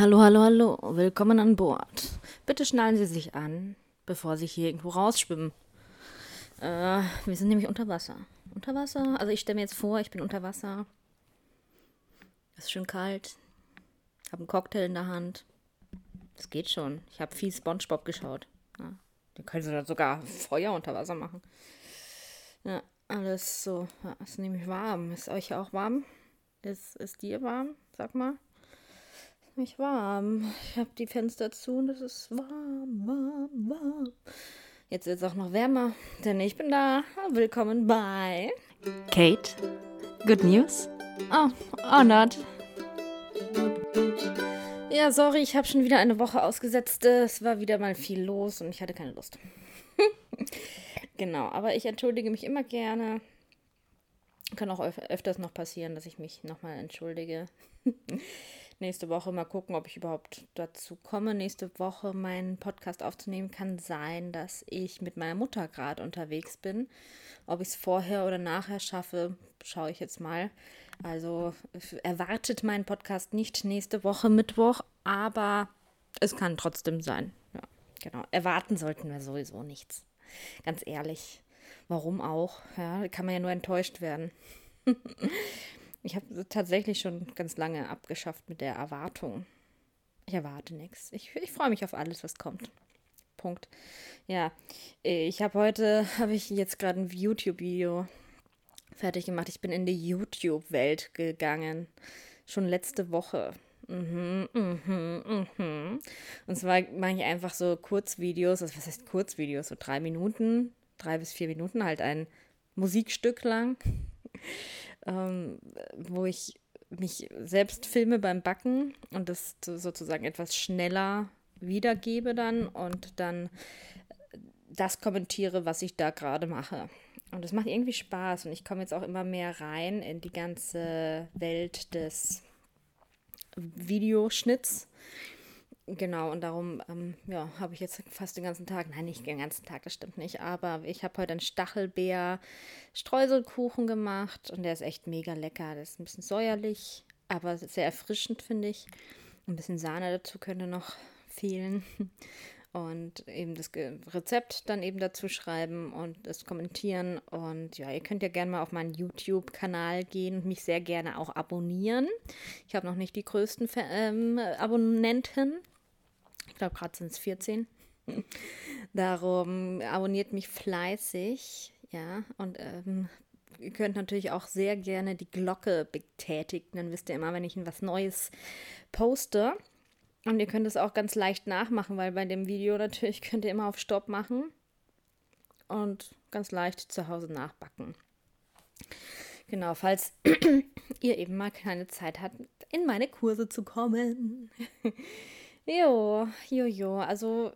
Hallo, hallo, hallo, willkommen an Bord. Bitte schnallen Sie sich an, bevor Sie hier irgendwo rausschwimmen. Äh, wir sind nämlich unter Wasser. Unter Wasser? Also ich stelle mir jetzt vor, ich bin unter Wasser. Es ist schön kalt. Habe einen Cocktail in der Hand. Das geht schon. Ich habe viel SpongeBob geschaut. Ja, da können Sie dann sogar Feuer unter Wasser machen. Ja, alles so. Ja, ist nämlich warm. Ist euch auch warm? Ist, ist dir warm? Sag mal. Nicht warm. Ich habe die Fenster zu und es ist warm, warm, warm. Jetzt wird es auch noch wärmer, denn ich bin da. Willkommen bei Kate, good news? Oh, or not. Ja, sorry, ich habe schon wieder eine Woche ausgesetzt. Es war wieder mal viel los und ich hatte keine Lust. genau, aber ich entschuldige mich immer gerne. Kann auch öf öfters noch passieren, dass ich mich nochmal entschuldige. nächste Woche mal gucken, ob ich überhaupt dazu komme, nächste Woche meinen Podcast aufzunehmen. Kann sein, dass ich mit meiner Mutter gerade unterwegs bin. Ob ich es vorher oder nachher schaffe, schaue ich jetzt mal. Also erwartet meinen Podcast nicht nächste Woche Mittwoch, aber es kann trotzdem sein. Ja, genau. Erwarten sollten wir sowieso nichts. Ganz ehrlich. Warum auch? Ja, kann man ja nur enttäuscht werden. ich habe tatsächlich schon ganz lange abgeschafft mit der Erwartung. Ich erwarte nichts. Ich, ich freue mich auf alles, was kommt. Punkt. Ja, ich habe heute, habe ich jetzt gerade ein YouTube-Video fertig gemacht. Ich bin in die YouTube-Welt gegangen. Schon letzte Woche. Mhm, mhm, mhm. Und zwar mache ich einfach so Kurzvideos, also was heißt Kurzvideos? So drei Minuten, drei bis vier Minuten, halt ein Musikstück lang, ähm, wo ich mich selbst filme beim Backen und das sozusagen etwas schneller wiedergebe dann und dann das kommentiere, was ich da gerade mache. Und das macht irgendwie Spaß und ich komme jetzt auch immer mehr rein in die ganze Welt des Videoschnitts. Genau, und darum ähm, ja, habe ich jetzt fast den ganzen Tag, nein, nicht den ganzen Tag, das stimmt nicht, aber ich habe heute einen Stachelbeer-Streuselkuchen gemacht und der ist echt mega lecker. Der ist ein bisschen säuerlich, aber sehr erfrischend, finde ich. Ein bisschen Sahne dazu könnte noch fehlen und eben das Rezept dann eben dazu schreiben und es kommentieren. Und ja, ihr könnt ja gerne mal auf meinen YouTube-Kanal gehen und mich sehr gerne auch abonnieren. Ich habe noch nicht die größten ähm, Abonnenten. Ich glaube, gerade sind es 14. Darum abonniert mich fleißig. Ja, und ähm, ihr könnt natürlich auch sehr gerne die Glocke betätigen. Dann wisst ihr immer, wenn ich was Neues poste. Und ihr könnt es auch ganz leicht nachmachen, weil bei dem Video natürlich könnt ihr immer auf Stopp machen und ganz leicht zu Hause nachbacken. Genau, falls ihr eben mal keine Zeit habt, in meine Kurse zu kommen. jo, jo, jo. Also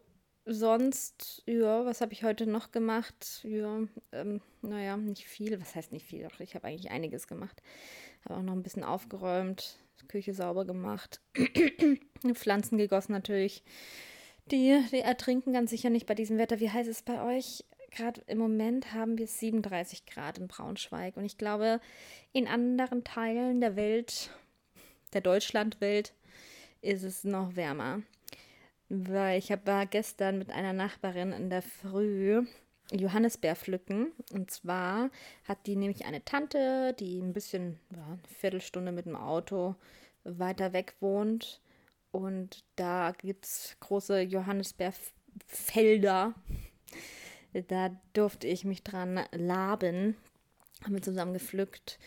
sonst, ja, was habe ich heute noch gemacht? Ja, ähm, naja, nicht viel. Was heißt nicht viel? Doch, ich habe eigentlich einiges gemacht. Habe auch noch ein bisschen aufgeräumt, Küche sauber gemacht, Pflanzen gegossen natürlich. Die, die ertrinken ganz sicher nicht bei diesem Wetter. Wie heiß es bei euch? Gerade im Moment haben wir 37 Grad in Braunschweig. Und ich glaube, in anderen Teilen der Welt, der Deutschlandwelt, ist es noch wärmer. Weil ich war gestern mit einer Nachbarin in der Früh Johannisbeer pflücken. Und zwar hat die nämlich eine Tante, die ein bisschen, ja, eine Viertelstunde mit dem Auto weiter weg wohnt. Und da gibt es große Johannisbeerfelder. Da durfte ich mich dran laben. Haben wir zusammen gepflückt.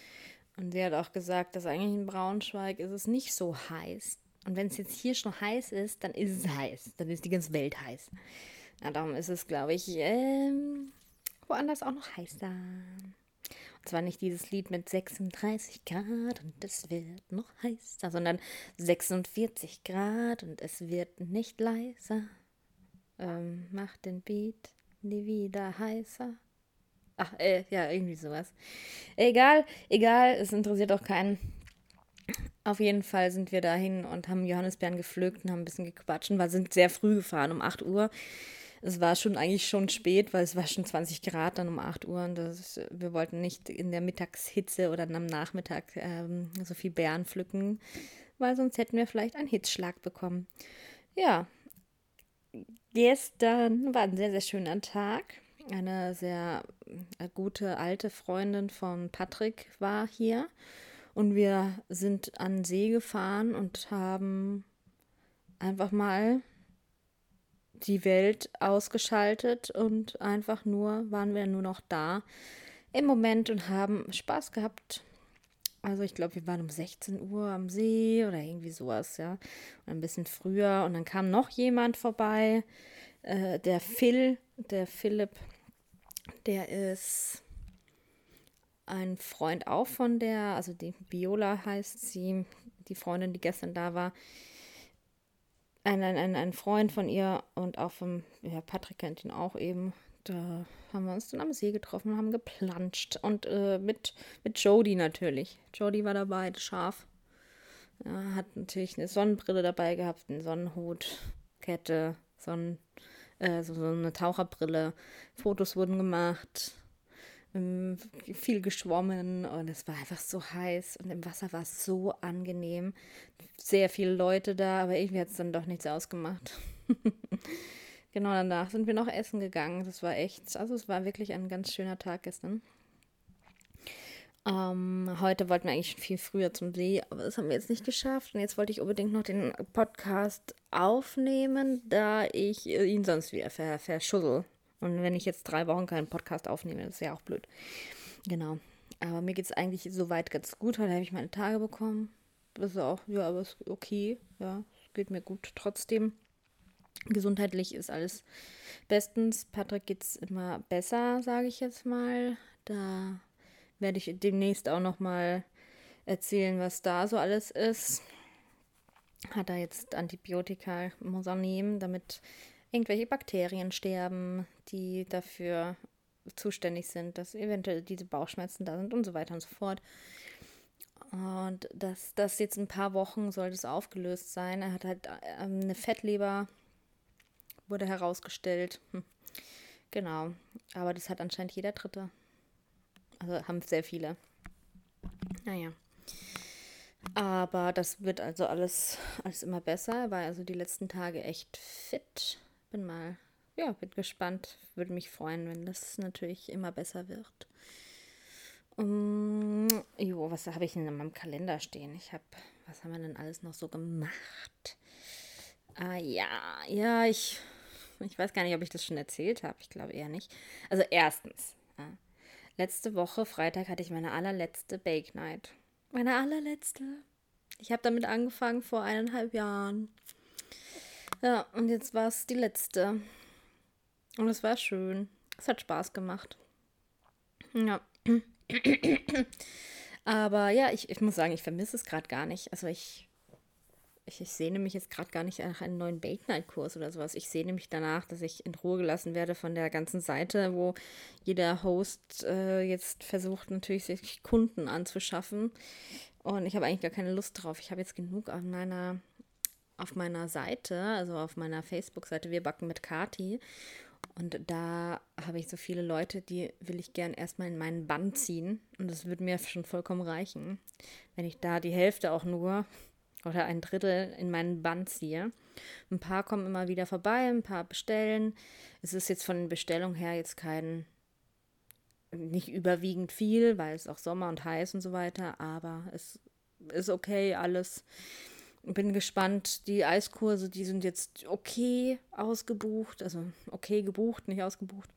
Und sie hat auch gesagt, dass eigentlich in Braunschweig ist es nicht so heiß. Und wenn es jetzt hier schon heiß ist, dann ist es heiß. Dann ist die ganze Welt heiß. Ja, darum ist es, glaube ich, ähm, woanders auch noch heißer. Und zwar nicht dieses Lied mit 36 Grad und es wird noch heißer, sondern 46 Grad und es wird nicht leiser. Ähm, macht den Beat nie wieder heißer. Ach, äh, ja, irgendwie sowas. Egal, egal, es interessiert auch keinen. Auf jeden Fall sind wir dahin und haben Johannisbeeren gepflückt und haben ein bisschen gequatscht und wir sind sehr früh gefahren, um 8 Uhr es war schon eigentlich schon spät, weil es war schon 20 Grad dann um 8 Uhr und das, wir wollten nicht in der Mittagshitze oder am Nachmittag ähm, so viel Beeren pflücken, weil sonst hätten wir vielleicht einen Hitzschlag bekommen. Ja, gestern war ein sehr, sehr schöner Tag. Eine sehr äh, gute alte Freundin von Patrick war hier und wir sind an See gefahren und haben einfach mal die Welt ausgeschaltet und einfach nur waren wir nur noch da im Moment und haben Spaß gehabt. Also ich glaube, wir waren um 16 Uhr am See oder irgendwie sowas, ja. Und ein bisschen früher. Und dann kam noch jemand vorbei, äh, der Phil, der Philipp, der ist ein Freund auch von der, also die Viola heißt sie, die Freundin, die gestern da war. Ein, ein, ein Freund von ihr und auch vom, ja, Patrick kennt ihn auch eben. Da haben wir uns dann am See getroffen und haben geplanscht. Und äh, mit, mit Jody natürlich. Jody war dabei, das Schaf. Ja, hat natürlich eine Sonnenbrille dabei gehabt, einen Sonnenhut, Kette, Sonnen, äh, so, so eine Taucherbrille. Fotos wurden gemacht, viel geschwommen und es war einfach so heiß und im Wasser war es so angenehm. Sehr viele Leute da, aber irgendwie hat es dann doch nichts ausgemacht. genau danach sind wir noch essen gegangen. Das war echt, also es war wirklich ein ganz schöner Tag gestern. Ähm, heute wollten wir eigentlich viel früher zum See, aber das haben wir jetzt nicht geschafft. Und jetzt wollte ich unbedingt noch den Podcast aufnehmen, da ich ihn sonst wieder ver verschussel. Und wenn ich jetzt drei Wochen keinen Podcast aufnehme, das ist ja auch blöd. Genau. Aber mir geht es eigentlich soweit ganz gut. Heute habe ich meine Tage bekommen. Das ist auch, ja, aber ist okay. Ja, es geht mir gut trotzdem. Gesundheitlich ist alles bestens. Patrick geht es immer besser, sage ich jetzt mal. Da werde ich demnächst auch noch mal erzählen, was da so alles ist. Hat er jetzt Antibiotika, muss er nehmen, damit irgendwelche Bakterien sterben, die dafür zuständig sind, dass eventuell diese Bauchschmerzen da sind und so weiter und so fort. Und dass das jetzt ein paar Wochen soll das aufgelöst sein. Er hat halt ähm, eine Fettleber, wurde herausgestellt. Hm. Genau. Aber das hat anscheinend jeder Dritte. Also haben sehr viele. Naja. Aber das wird also alles, alles immer besser. War also die letzten Tage echt fit. Bin mal, ja, bin gespannt. Würde mich freuen, wenn das natürlich immer besser wird. Um, jo, was habe ich denn in meinem Kalender stehen? Ich habe, was haben wir denn alles noch so gemacht? Ah ja, ja, ich, ich weiß gar nicht, ob ich das schon erzählt habe. Ich glaube eher nicht. Also erstens, ja, Letzte Woche, Freitag, hatte ich meine allerletzte Bake Night. Meine allerletzte. Ich habe damit angefangen vor eineinhalb Jahren. Ja, und jetzt war es die letzte. Und es war schön. Es hat Spaß gemacht. Ja. Aber ja, ich, ich muss sagen, ich vermisse es gerade gar nicht. Also ich ich, ich sehne mich jetzt gerade gar nicht nach einem neuen Bake-Night-Kurs oder sowas. Ich sehne mich danach, dass ich in Ruhe gelassen werde von der ganzen Seite, wo jeder Host äh, jetzt versucht, natürlich sich Kunden anzuschaffen. Und ich habe eigentlich gar keine Lust drauf. Ich habe jetzt genug auf meiner, auf meiner Seite, also auf meiner Facebook-Seite Wir backen mit Kati. Und da habe ich so viele Leute, die will ich gern erstmal in meinen Bann ziehen. Und das würde mir schon vollkommen reichen. Wenn ich da die Hälfte auch nur oder ein Drittel in meinen Band ziehe. Ein paar kommen immer wieder vorbei, ein paar bestellen. Es ist jetzt von den Bestellungen her jetzt kein, nicht überwiegend viel, weil es auch Sommer und heiß und so weiter, aber es ist okay alles. Bin gespannt. Die Eiskurse, die sind jetzt okay ausgebucht, also okay gebucht, nicht ausgebucht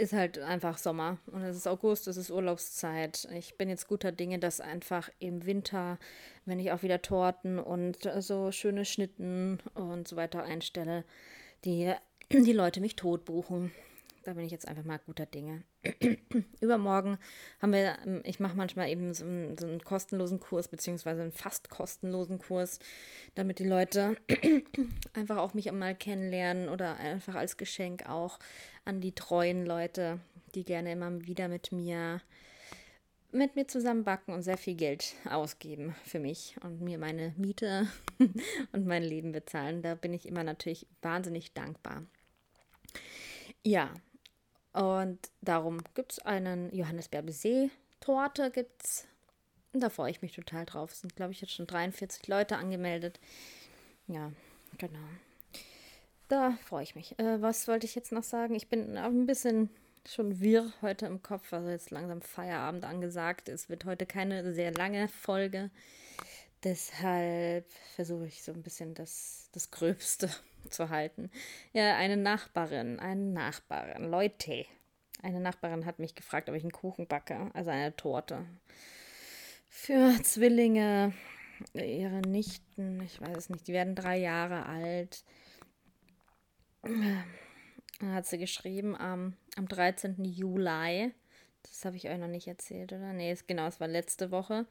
ist halt einfach Sommer und es ist August, es ist Urlaubszeit. Ich bin jetzt guter Dinge, dass einfach im Winter, wenn ich auch wieder Torten und so schöne Schnitten und so weiter einstelle, die, die Leute mich tot buchen. Da bin ich jetzt einfach mal guter Dinge. Übermorgen haben wir, ähm, ich mache manchmal eben so einen, so einen, kostenlosen Kurs, beziehungsweise einen fast kostenlosen Kurs, damit die Leute einfach auch mich einmal kennenlernen oder einfach als Geschenk auch an die treuen Leute, die gerne immer wieder mit mir mit mir zusammen und sehr viel Geld ausgeben für mich und mir meine Miete und mein Leben bezahlen. Da bin ich immer natürlich wahnsinnig dankbar. Ja, und darum gibt es einen Johannisbeerbesee-Torte, gibt da freue ich mich total drauf. Es sind, glaube ich, jetzt schon 43 Leute angemeldet. Ja, genau. Da freue ich mich. Äh, was wollte ich jetzt noch sagen? Ich bin ein bisschen schon wirr heute im Kopf, also jetzt langsam Feierabend angesagt. Es wird heute keine sehr lange Folge. Deshalb versuche ich so ein bisschen das, das Gröbste zu halten. Ja, eine Nachbarin, eine Nachbarin, Leute. Eine Nachbarin hat mich gefragt, ob ich einen Kuchen backe, also eine Torte. Für Zwillinge, ihre Nichten, ich weiß es nicht, die werden drei Jahre alt. Dann hat sie geschrieben am, am 13. Juli. Das habe ich euch noch nicht erzählt, oder? Nee, genau, es war letzte Woche.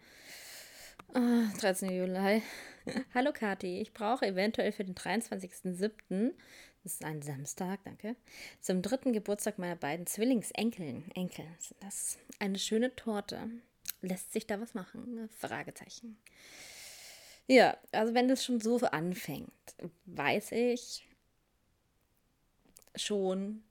Ah, 13. Juli. Hallo Kathi, ich brauche eventuell für den 23.07., das ist ein Samstag, danke, zum dritten Geburtstag meiner beiden Zwillingsenkeln, Enkel, das ist eine schöne Torte. Lässt sich da was machen? Fragezeichen. Ja, also wenn das schon so anfängt, weiß ich, schon,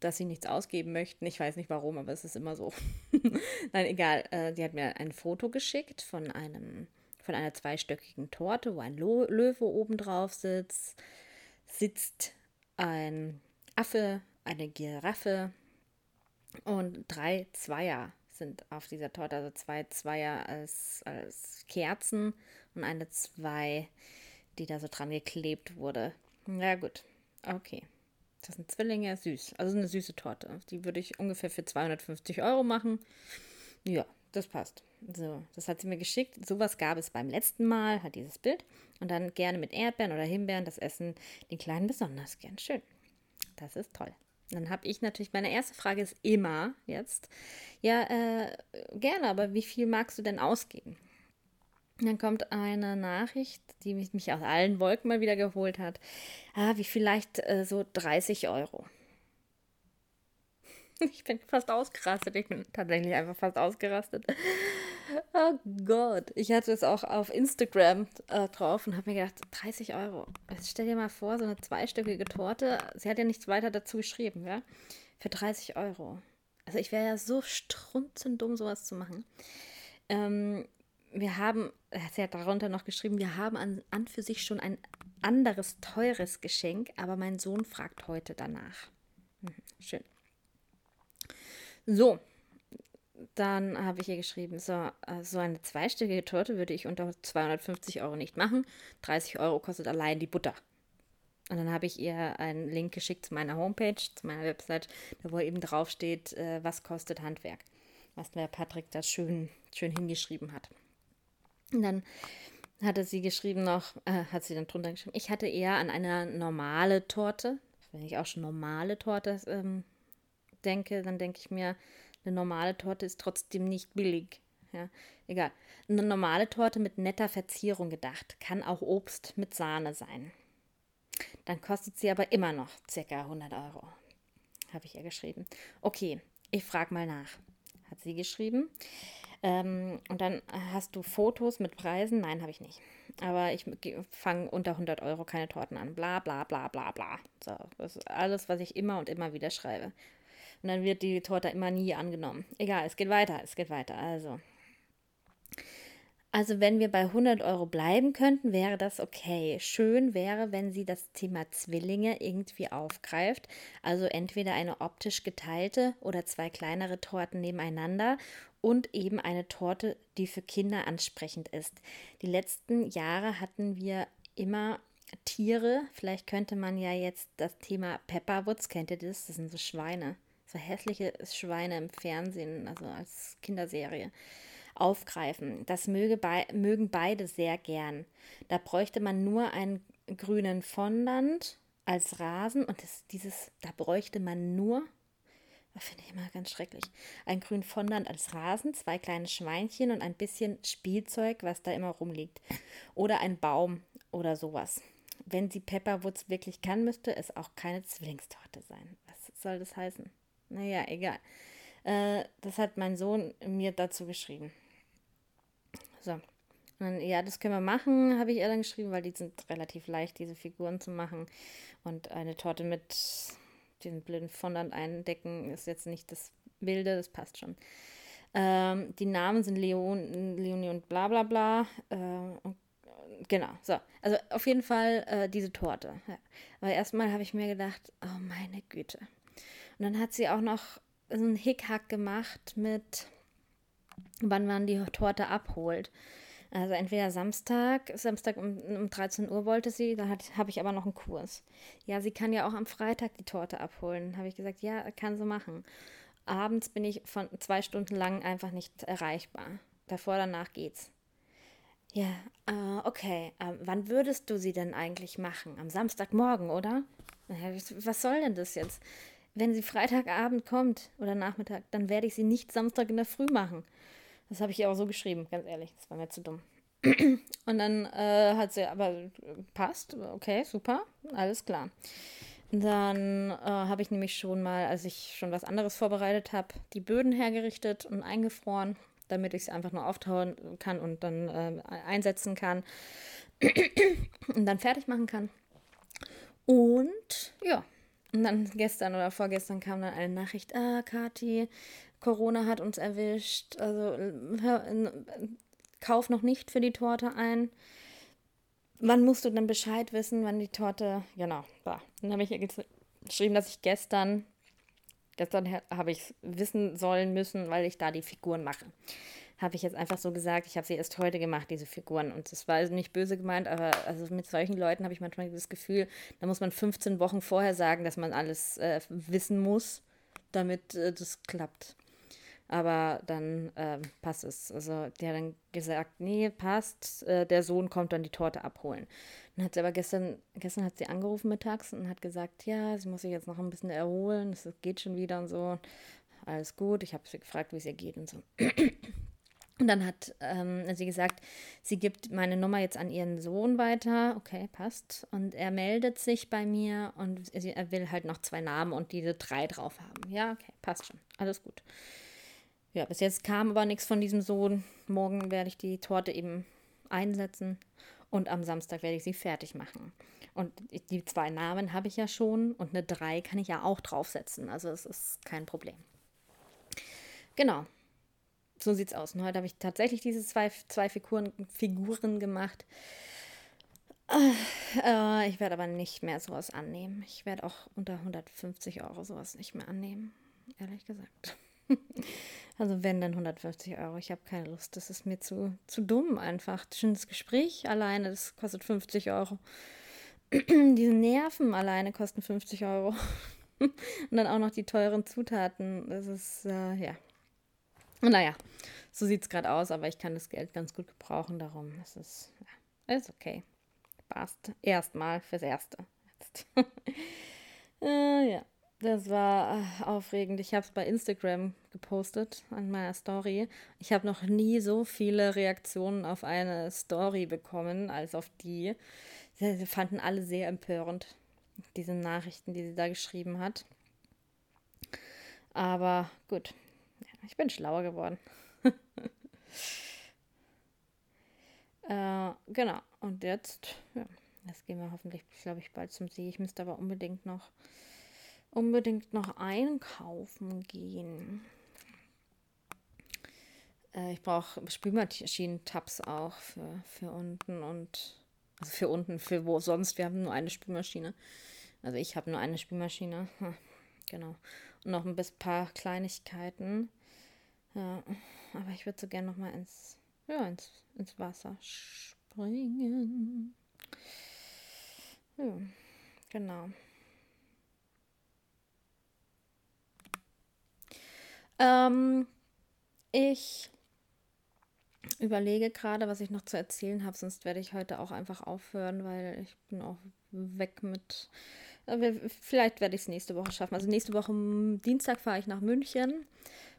dass sie nichts ausgeben möchten. Ich weiß nicht warum, aber es ist immer so. Nein, egal. Äh, die hat mir ein Foto geschickt von einem von einer zweistöckigen Torte, wo ein Löwe oben drauf sitzt, sitzt ein Affe, eine Giraffe und drei Zweier sind auf dieser Torte, also zwei Zweier als, als Kerzen und eine Zwei, die da so dran geklebt wurde. Ja gut, okay. Das sind Zwillinge, süß. Also eine süße Torte. Die würde ich ungefähr für 250 Euro machen. Ja, das passt. So, das hat sie mir geschickt. Sowas gab es beim letzten Mal, hat dieses Bild. Und dann gerne mit Erdbeeren oder Himbeeren. Das essen die Kleinen besonders gern. Schön. Das ist toll. Dann habe ich natürlich, meine erste Frage ist immer jetzt, ja, äh, gerne, aber wie viel magst du denn ausgeben? Dann kommt eine Nachricht, die mich, mich aus allen Wolken mal wieder geholt hat. Ah, wie vielleicht äh, so 30 Euro. Ich bin fast ausgerastet. Ich bin tatsächlich einfach fast ausgerastet. Oh Gott. Ich hatte es auch auf Instagram äh, drauf und habe mir gedacht, 30 Euro. Jetzt stell dir mal vor, so eine zweistöckige Torte. Sie hat ja nichts weiter dazu geschrieben, ja? Für 30 Euro. Also ich wäre ja so strunzend dumm, sowas zu machen. Ähm, wir haben, sie hat darunter noch geschrieben, wir haben an, an für sich schon ein anderes teures Geschenk, aber mein Sohn fragt heute danach. Mhm, schön. So, dann habe ich ihr geschrieben, so, äh, so eine zweistöckige Torte würde ich unter 250 Euro nicht machen. 30 Euro kostet allein die Butter. Und dann habe ich ihr einen Link geschickt zu meiner Homepage, zu meiner Website, da wo eben draufsteht, äh, was kostet Handwerk. Was der Patrick da schön, schön hingeschrieben hat. Und dann hatte sie geschrieben noch, äh, hat sie dann drunter geschrieben, ich hatte eher an eine normale Torte. Wenn ich auch schon normale Torte ähm, denke, dann denke ich mir, eine normale Torte ist trotzdem nicht billig. Ja, egal. Eine normale Torte mit netter Verzierung gedacht. Kann auch Obst mit Sahne sein. Dann kostet sie aber immer noch ca. 100 Euro. Habe ich ihr geschrieben. Okay, ich frage mal nach. Hat sie geschrieben. Ähm, und dann hast du Fotos mit Preisen. Nein, habe ich nicht. Aber ich fange unter 100 Euro keine Torten an. Bla, bla, bla, bla, bla. So, das ist alles, was ich immer und immer wieder schreibe. Und dann wird die Torte immer nie angenommen. Egal, es geht weiter, es geht weiter. Also. Also wenn wir bei 100 Euro bleiben könnten, wäre das okay. Schön wäre, wenn sie das Thema Zwillinge irgendwie aufgreift. Also entweder eine optisch geteilte oder zwei kleinere Torten nebeneinander und eben eine Torte, die für Kinder ansprechend ist. Die letzten Jahre hatten wir immer Tiere. Vielleicht könnte man ja jetzt das Thema Pepperwoods, kennt ihr das? Das sind so Schweine, so hässliche Schweine im Fernsehen, also als Kinderserie, aufgreifen. Das möge bei, mögen beide sehr gern. Da bräuchte man nur einen grünen Fondant als Rasen und das, dieses, da bräuchte man nur Finde ich immer ganz schrecklich. Ein grün Fondant als Rasen, zwei kleine Schweinchen und ein bisschen Spielzeug, was da immer rumliegt. Oder ein Baum oder sowas. Wenn sie Pepperwoods wirklich kann, müsste es auch keine Zwillingstorte sein. Was soll das heißen? Naja, egal. Äh, das hat mein Sohn mir dazu geschrieben. So. Dann, ja, das können wir machen, habe ich ihr dann geschrieben, weil die sind relativ leicht, diese Figuren zu machen. Und eine Torte mit diesen blöden Fondant eindecken ist jetzt nicht das Wilde, das passt schon. Ähm, die Namen sind Leon, Leonie und bla bla bla. Äh, genau, so. Also auf jeden Fall äh, diese Torte. Ja. Aber erstmal habe ich mir gedacht, oh meine Güte. Und dann hat sie auch noch so einen Hickhack gemacht mit, wann man die Torte abholt. Also entweder Samstag, Samstag um, um 13 Uhr wollte sie, da habe ich aber noch einen Kurs. Ja, sie kann ja auch am Freitag die Torte abholen. Habe ich gesagt, ja, kann sie machen. Abends bin ich von zwei Stunden lang einfach nicht erreichbar. Davor, danach geht's. Ja, äh, okay. Äh, wann würdest du sie denn eigentlich machen? Am Samstagmorgen, oder? Was soll denn das jetzt? Wenn sie Freitagabend kommt oder Nachmittag, dann werde ich sie nicht Samstag in der Früh machen. Das habe ich ihr auch so geschrieben, ganz ehrlich. Das war mir zu dumm. Und dann äh, hat sie, aber passt, okay, super, alles klar. Dann äh, habe ich nämlich schon mal, als ich schon was anderes vorbereitet habe, die Böden hergerichtet und eingefroren, damit ich sie einfach nur auftauen kann und dann äh, einsetzen kann und dann fertig machen kann. Und ja, und dann gestern oder vorgestern kam dann eine Nachricht, ah, Kati, Corona hat uns erwischt, also hör, kauf noch nicht für die Torte ein. Wann musst du dann Bescheid wissen, wann die Torte, genau, da. Dann habe ich ihr geschrieben, dass ich gestern, gestern habe ich wissen sollen müssen, weil ich da die Figuren mache. Habe ich jetzt einfach so gesagt, ich habe sie erst heute gemacht, diese Figuren. Und das war also nicht böse gemeint, aber also mit solchen Leuten habe ich manchmal das Gefühl, da muss man 15 Wochen vorher sagen, dass man alles äh, wissen muss, damit äh, das klappt. Aber dann äh, passt es. Also die hat dann gesagt, nee, passt, äh, der Sohn kommt dann die Torte abholen. Dann hat sie aber gestern, gestern hat sie angerufen mittags und hat gesagt, ja, sie muss sich jetzt noch ein bisschen erholen, es geht schon wieder und so. Alles gut. Ich habe sie gefragt, wie es ihr geht und so. Und dann hat ähm, sie gesagt, sie gibt meine Nummer jetzt an ihren Sohn weiter. Okay, passt. Und er meldet sich bei mir und er will halt noch zwei Namen und diese drei drauf haben. Ja, okay, passt schon. Alles gut. Ja, bis jetzt kam aber nichts von diesem Sohn. Morgen werde ich die Torte eben einsetzen und am Samstag werde ich sie fertig machen. Und die zwei Namen habe ich ja schon und eine drei kann ich ja auch draufsetzen. Also es ist kein Problem. Genau. So sieht's aus. Und heute habe ich tatsächlich diese zwei, zwei Figuren, Figuren gemacht. Äh, ich werde aber nicht mehr sowas annehmen. Ich werde auch unter 150 Euro sowas nicht mehr annehmen. Ehrlich gesagt. Also wenn, dann 150 Euro. Ich habe keine Lust. Das ist mir zu, zu dumm einfach. Schönes Gespräch alleine, das kostet 50 Euro. Diese Nerven alleine kosten 50 Euro. Und dann auch noch die teuren Zutaten. Das ist, äh, ja. Naja, so sieht es gerade aus, aber ich kann das Geld ganz gut gebrauchen. Darum ist es, ja, ist okay. Passt. Erstmal fürs Erste. äh, ja. Das war äh, aufregend. Ich habe es bei Instagram gepostet an meiner Story. Ich habe noch nie so viele Reaktionen auf eine Story bekommen als auf die. Sie fanden alle sehr empörend, diese Nachrichten, die sie da geschrieben hat. Aber gut, ich bin schlauer geworden. äh, genau, und jetzt, ja, jetzt gehen wir hoffentlich, glaube ich, bald zum See. Ich müsste aber unbedingt noch unbedingt noch einkaufen gehen. Äh, ich brauche Spülmaschinen-Tabs auch für, für unten und also für unten, für wo sonst. Wir haben nur eine Spülmaschine. Also ich habe nur eine Spülmaschine. Hm, genau. Und noch ein paar Kleinigkeiten. Ja, aber ich würde so gerne noch mal ins, ja, ins, ins Wasser springen. Ja, genau. Ähm, ich überlege gerade, was ich noch zu erzählen habe, sonst werde ich heute auch einfach aufhören, weil ich bin auch weg mit. Äh, vielleicht werde ich es nächste Woche schaffen. Also nächste Woche Dienstag fahre ich nach München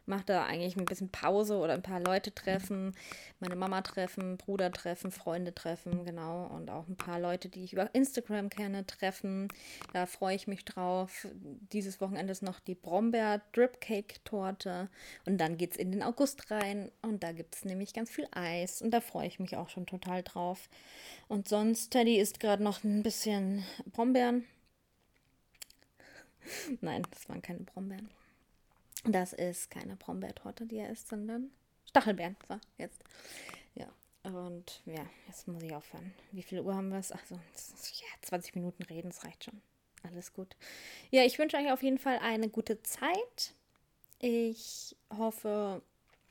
mache da eigentlich ein bisschen Pause oder ein paar Leute treffen, meine Mama treffen, Bruder treffen, Freunde treffen, genau. Und auch ein paar Leute, die ich über Instagram kenne, treffen. Da freue ich mich drauf. Dieses Wochenende ist noch die Brombeer Drip Cake Torte. Und dann geht es in den August rein. Und da gibt es nämlich ganz viel Eis. Und da freue ich mich auch schon total drauf. Und sonst, Teddy isst gerade noch ein bisschen Brombeeren. Nein, das waren keine Brombeeren. Das ist keine Brombeertorte, die er isst, sondern Stachelbeeren. So, jetzt. Ja. Und ja, jetzt muss ich aufhören. Wie viel Uhr haben wir es? Ach so, ja, 20 Minuten reden, das reicht schon. Alles gut. Ja, ich wünsche euch auf jeden Fall eine gute Zeit. Ich hoffe,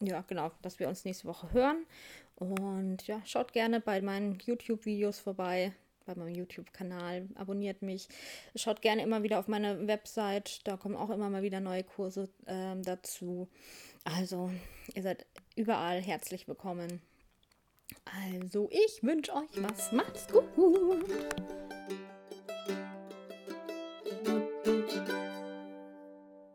ja, genau, dass wir uns nächste Woche hören. Und ja, schaut gerne bei meinen YouTube-Videos vorbei, bei meinem YouTube-Kanal. Abonniert mich. Schaut gerne immer wieder auf meine Website. Da kommen auch immer mal wieder neue Kurse ähm, dazu. Also, ihr seid überall herzlich willkommen. Also, ich wünsche euch was. Macht's gut.